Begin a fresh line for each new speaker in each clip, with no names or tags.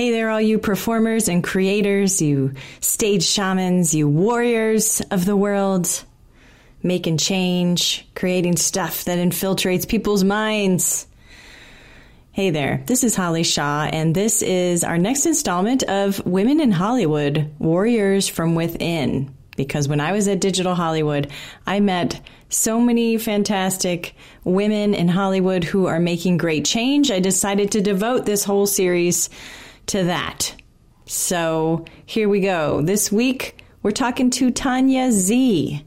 Hey there, all you performers and creators, you stage shamans, you warriors of the world, making change, creating stuff that infiltrates people's minds. Hey there, this is Holly Shaw, and this is our next installment of Women in Hollywood Warriors from Within. Because when I was at Digital Hollywood, I met so many fantastic women in Hollywood who are making great change. I decided to devote this whole series to that. So here we go. This week, we're talking to Tanya Z.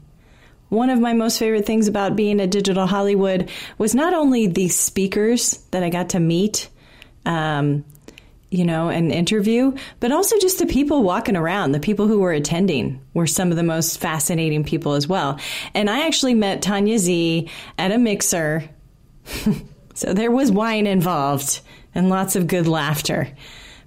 One of my most favorite things about being at Digital Hollywood was not only the speakers that I got to meet, um, you know, and interview, but also just the people walking around, the people who were attending were some of the most fascinating people as well. And I actually met Tanya Z at a mixer. so there was wine involved and lots of good laughter.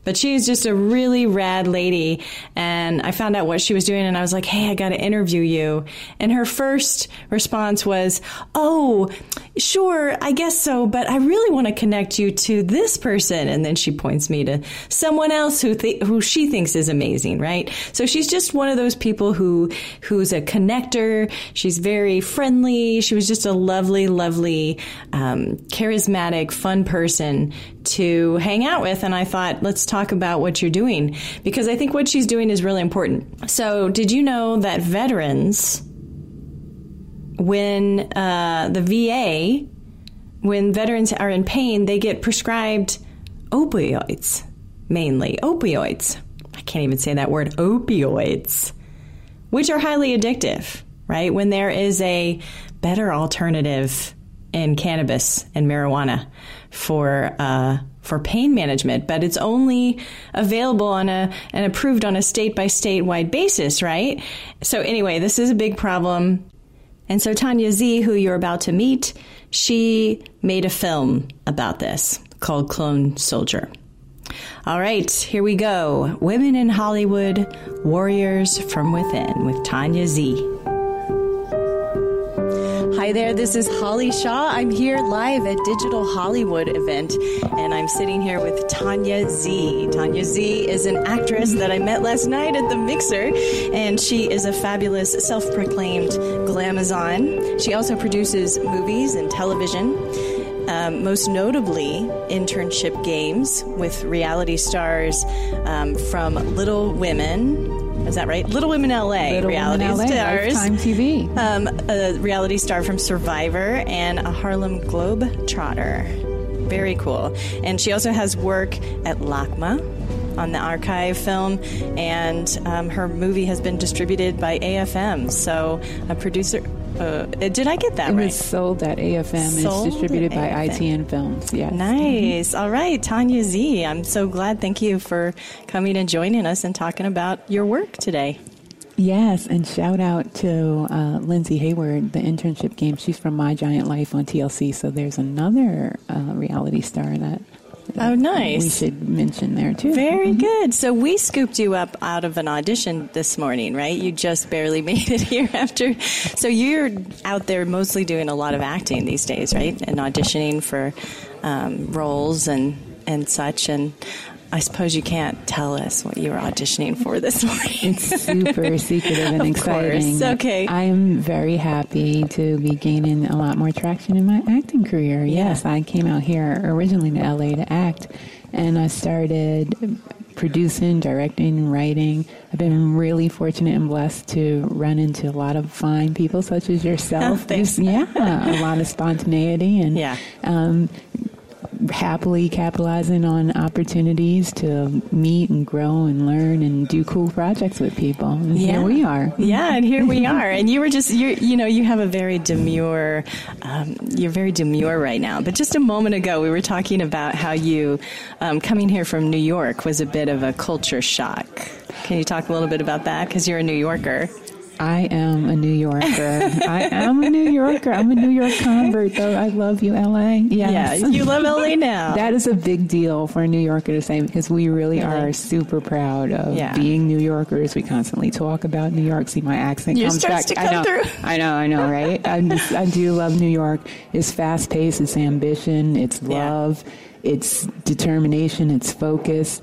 But she's just a really rad lady. And I found out what she was doing and I was like, hey, I got to interview you. And her first response was, oh, sure, I guess so, but I really want to connect you to this person. And then she points me to someone else who, th- who she thinks is amazing, right? So she's just one of those people who, who's a connector. She's very friendly. She was just a lovely, lovely, um, charismatic, fun person to hang out with. And I thought, let's talk about what you're doing because I think what she's doing is really important. So, did you know that veterans, when uh, the VA, when veterans are in pain, they get prescribed opioids, mainly opioids. I can't even say that word, opioids, which are highly addictive, right? When there is a better alternative in cannabis and marijuana for uh, for pain management, but it's only available on a and approved on a state by state wide basis, right? So anyway, this is a big problem. And so Tanya Z, who you're about to meet, she made a film about this called Clone Soldier. All right, here we go. Women in Hollywood, Warriors from Within with Tanya Z. Hi there, this is Holly Shaw. I'm here live at Digital Hollywood event, and I'm sitting here with Tanya Z. Tanya Z is an actress that I met last night at the Mixer, and she is a fabulous self proclaimed glamazon. She also produces movies and television. Um, most notably internship games with reality stars um, from Little Women, is that right? Little Women LA,
Little
reality
Women LA,
stars.
Lifetime TV.
Um, a reality star from Survivor and a Harlem Globe Trotter. Very cool. And she also has work at LACMA on the archive film, and um, her movie has been distributed by AFM. So a producer. Uh, did I get that
It
right?
was sold at AFM.
Sold
it's distributed by
AFM.
ITN Films. Yes.
Nice. All right, Tanya Z. I'm so glad. Thank you for coming and joining us and talking about your work today.
Yes, and shout out to uh, Lindsay Hayward, the internship game. She's from My Giant Life on TLC. So there's another uh, reality star that.
Oh, nice.
We should mention there too.
Very
Mhm.
good. So we scooped you up out of an audition this morning, right? You just barely made it here after. So you're out there mostly doing a lot of acting these days, right? And auditioning for um, roles and and such. And I suppose you can't tell us what you were auditioning for this morning.
It's super secretive and
Of
exciting.
course. Okay.
I'm very happy to be gaining a lot more traction in my acting career. Yes, I came out here originally to LA to act, and I started producing, directing, writing. I've been really fortunate and blessed to run into a lot of fine people such as yourself.
Thanks.
Just- yeah, a lot of spontaneity and
Yeah.
um, happily capitalizing on opportunities to meet and grow and learn and do cool projects with people. And
Yeah.
here we are.
Yeah, and here we are. And you were just, you you know, you have a very demure, um, you're very demure right now. But just a moment ago, we were talking about how you, um, coming here from New York was a bit of a culture shock. Can you talk a little bit about that? Because you're a New Yorker.
I am a New Yorker. I am a New Yorker. I'm a New York convert, though. I love you, LA. Yes.
Yeah, you love LA now.
That is a big deal for a New Yorker to say because we really are super proud of
Yeah.
being New Yorkers. We constantly talk about New York. See, my accent
Yours
comes
starts
back.
to
I know,
through.
I know, I know, right? I, just, I do love New York. It's fast paced. It's ambition. It's
Yeah.
love. It's determination. It's focus.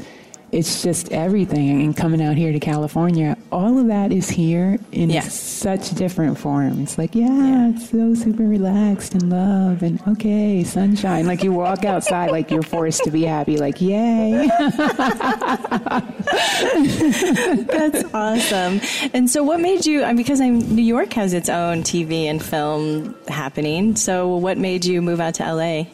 it's just everything. And coming out here to California, all of that is here in
Yeah.
such different forms. Like, yeah, it's so super relaxed and love and okay, sunshine. Like you walk outside, like you're forced to be happy. Like, yay.
That's awesome. And so, what made you? Because I'm, New York has its own TV and film happening. So, what made you move out to LA?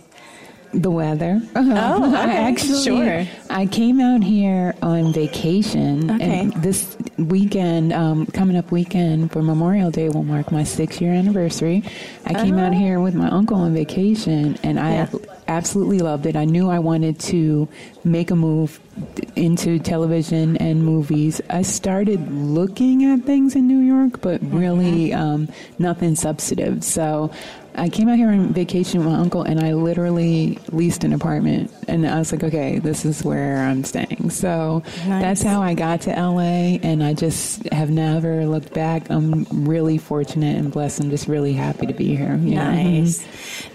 The weather.
Oh,
I actually,
sure.
I came out here on vacation,
Okay.
and this weekend, um, coming up weekend for Memorial Day, will mark my six year anniversary. I came out
Oh.
here with my uncle on vacation, and I
Yeah.
absolutely loved it. I knew I wanted to make a move into television and movies. I started looking at things in New York, but really um, nothing substantive. So I came out here on vacation with my uncle, and I literally leased an apartment. And I was like, okay, this is where I'm staying. So
Nice.
that's how I got to LA, and I just have never looked back. I'm really fortunate and blessed. I'm just really happy to be here.
Nice.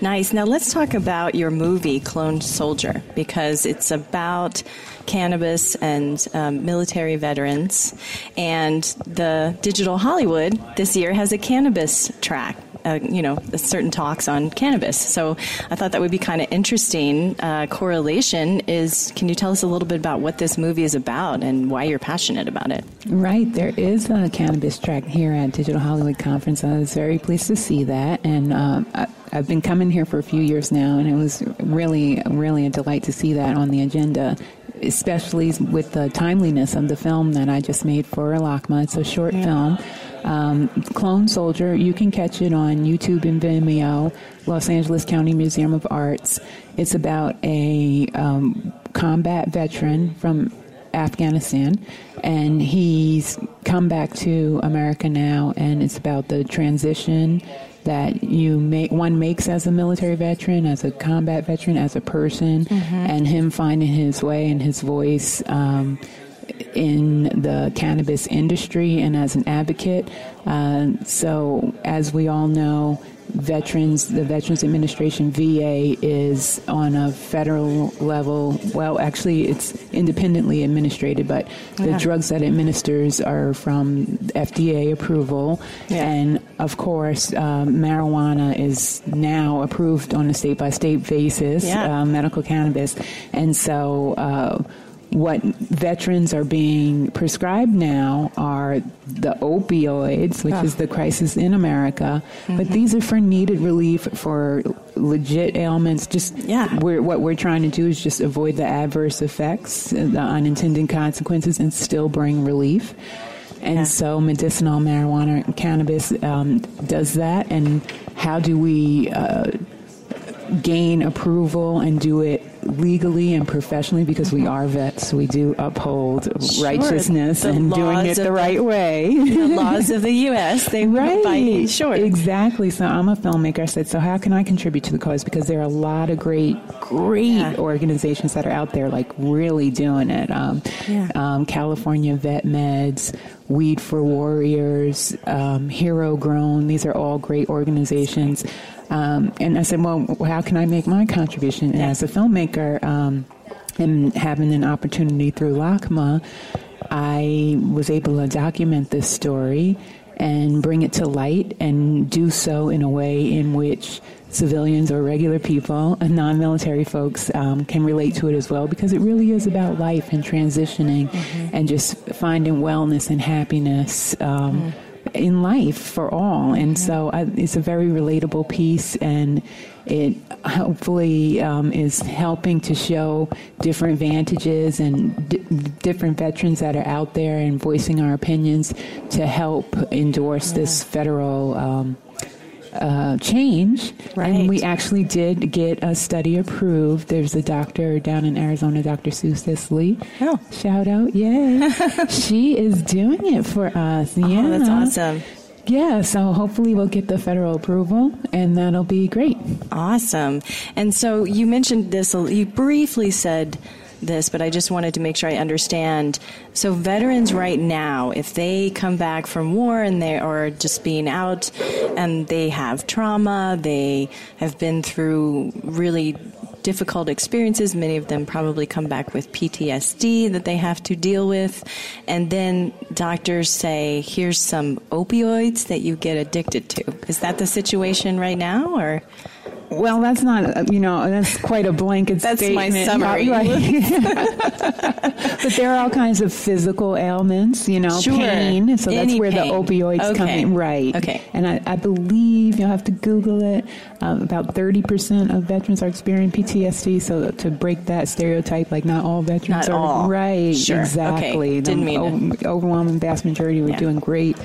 Nice. Now let's talk about your movie, Clone Soldier, because it's about cannabis and um, military veterans. And the Digital Hollywood this year has a cannabis track. Uh, you know, certain talks on cannabis. So I thought that would be kind of interesting. Uh, correlation is can you tell us a little bit about what this movie is about and why you're passionate about it?
Right, there is a cannabis track here at Digital Hollywood Conference. I was very pleased to see that, and um, I, I've been coming here for a few years now, and it was really, really a delight to see that on the agenda, especially with the timeliness of the film that I just made for LACMA. It's a short film. Um, Clone Soldier, you can catch it on YouTube and Vimeo, Los Angeles County Museum of Arts. It's about a um, combat veteran from Afghanistan, and he's come back to America now, and it's about the transition that you make one makes as a military veteran, as a combat veteran, as a person, and him finding his way and his voice. Um, in the cannabis industry and as an advocate. Uh, so, as we all know, veterans, the Veterans Administration VA is on a federal level. Well, actually, it's independently administrated, but the
Yeah.
drugs that it administers are from FDA approval.
Yeah.
And of course, um, marijuana is now approved on a state by state basis,
Yeah.
uh, medical cannabis. And so, uh, what veterans are being prescribed now are the opioids, which
Ah.
is the crisis in America. But these are for needed relief for legit ailments. Just
Yeah.
we're, what we're trying to do is just avoid the adverse effects, the unintended consequences, and still bring relief. And
Yeah.
so, medicinal marijuana, and cannabis um, does that. And how do we uh, gain approval and do it legally and professionally because we are vets. We do uphold
Sure.
righteousness and doing it the
the-
right way.
The laws of the U.S. They
Right.
By, sure.
Exactly. So I'm a filmmaker. I said, so how can I contribute to the cause? Because there are a lot of great, great
Yeah.
organizations that are out there, like really doing it. Um,
Yeah.
um, California Vet Meds, Weed for Warriors, um, Hero Grown. These are all great organizations. Um, and I said, well, how can I make my contribution? And as a filmmaker, um, and having an opportunity through LACMA, I was able to document this story and bring it to light and do so in a way in which civilians or regular people and non-military folks um, can relate to it as well because it really is about life and transitioning and just finding wellness and happiness um, in life for all. And so I, it's a very relatable piece and it hopefully um, is helping to show different vantages and different veterans that are out there and voicing our opinions to help endorse this federal um, uh, change.
Right.
And we actually did get a study approved. There's a doctor down in Arizona, Dr. Sue Sisley.
Oh.
Shout out, yay. she is doing it for us. Yeah.
Oh, that's awesome.
Yeah, so hopefully we'll get the federal approval and that'll be great.
Awesome. And so you mentioned this, you briefly said this, but I just wanted to make sure I understand. So veterans right now, if they come back from war and they are just being out and they have trauma, they have been through really difficult experiences. Many of them probably come back with PTSD that they have to deal with. And then doctors say, here's some opioids that you get addicted to. Is that the situation right now or?
Well, that's not, you know, that's quite a blanket
that's
statement.
my summary.
but there are all kinds of physical ailments, you know,
sure.
pain. So that's
Any
where
pain.
the opioids
okay.
come in. Right.
Okay.
And I, I believe, you'll have to Google it, um, about 30% of veterans are experiencing PTSD. So to break that stereotype, like not all veterans
Not
are.
all.
Right.
Sure.
Exactly.
Okay. Didn't
the
mean
o- overwhelming vast majority were
Yeah.
doing great.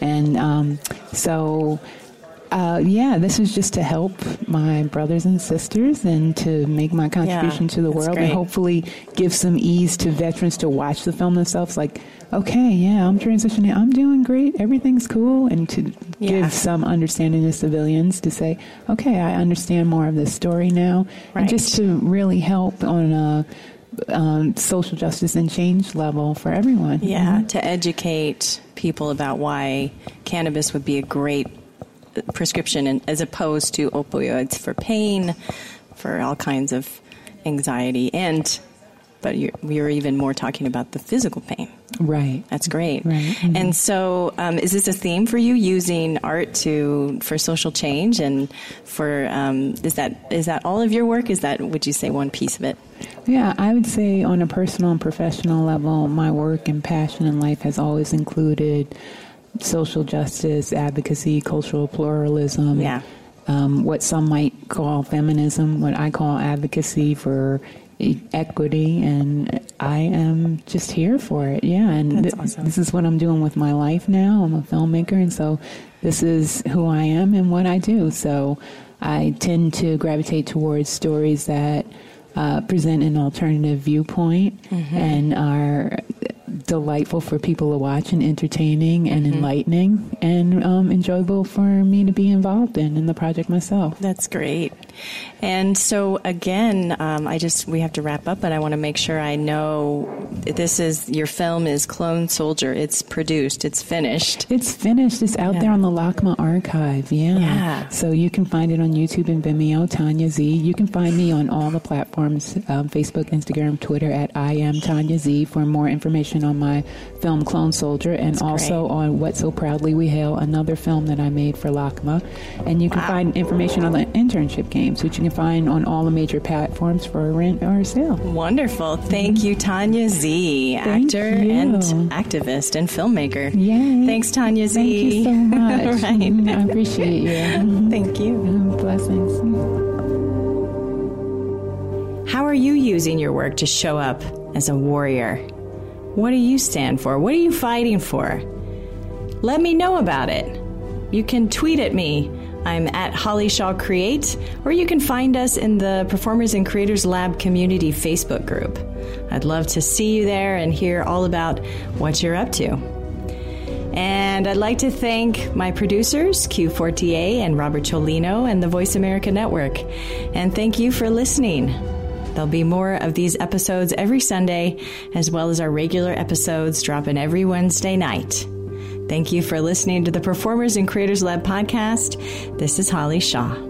And um, so uh, yeah, this is just to help my brothers and sisters and to make my contribution to the world
great.
and hopefully give some ease to veterans to watch the film themselves. Like, okay, yeah, I'm transitioning. I'm doing great. Everything's cool. And to
Yeah.
give some understanding to civilians to say, okay, I understand more of this story now.
Right.
And just to really help on a um, social justice and change level for everyone.
Yeah, to educate people about why cannabis would be a great prescription and, as opposed to opioids for pain, for all kinds of anxiety, and but you're, you're even more talking about the physical pain.
Right.
That's great.
Right. Mhm.
And so, um, is this a theme for you using art to for social change and for um, is that is that all of your work? Is that would you say one piece of it?
Yeah, I would say on a personal and professional level, my work and passion in life has always included social justice, advocacy, cultural pluralism.
Yeah.
Um, what some might call feminism, what I call advocacy for e- equity, and I am just here for it. Yeah, and th-
awesome.
this is what I'm doing with my life now. I'm a filmmaker, and so this is who I am and what I do. So I tend to gravitate towards stories that uh, present an alternative viewpoint
Mm-hmm.
and are delightful for people to watch and entertaining and
Mm-hmm.
enlightening and um, enjoyable for me to be involved in in the project myself.
That's great. And so again, um, I just we have to wrap up, but I want to make sure I know this is your film is Clone Soldier. It's produced. It's finished.
It's finished. It's out
Yeah.
there on the LACMA archive. Yeah.
Yeah.
So you can find it on YouTube and Vimeo, Tanya Z. You can find me on all the platforms um, Facebook, Instagram, Twitter at I am Tanya Z for more information on my film Clone Soldier and
That's
also
great.
on What So Proudly We Hail, another film that I made for LACMA. And you can
Wow.
find information on the internship games, which you can find on all the major platforms for rent or sale.
Wonderful. Thank you, Tanya Z,
Thank
actor
you.
and activist and filmmaker.
Yay.
Thanks, Tanya Z.
Thank you so much.
right. Mm-hmm.
I appreciate you.
Thank you. Mm-hmm.
Blessings.
How are you using your work to show up as a warrior? What do you stand for? What are you fighting for? Let me know about it. You can tweet at me. I'm at Holly Shaw Create, or you can find us in the Performers and Creators Lab community Facebook group. I'd love to see you there and hear all about what you're up to. And I'd like to thank my producers, Q4TA and Robert Cholino and the Voice America Network. And thank you for listening. There'll be more of these episodes every Sunday, as well as our regular episodes dropping every Wednesday night. Thank you for listening to the Performers and Creators Lab podcast. This is Holly Shaw.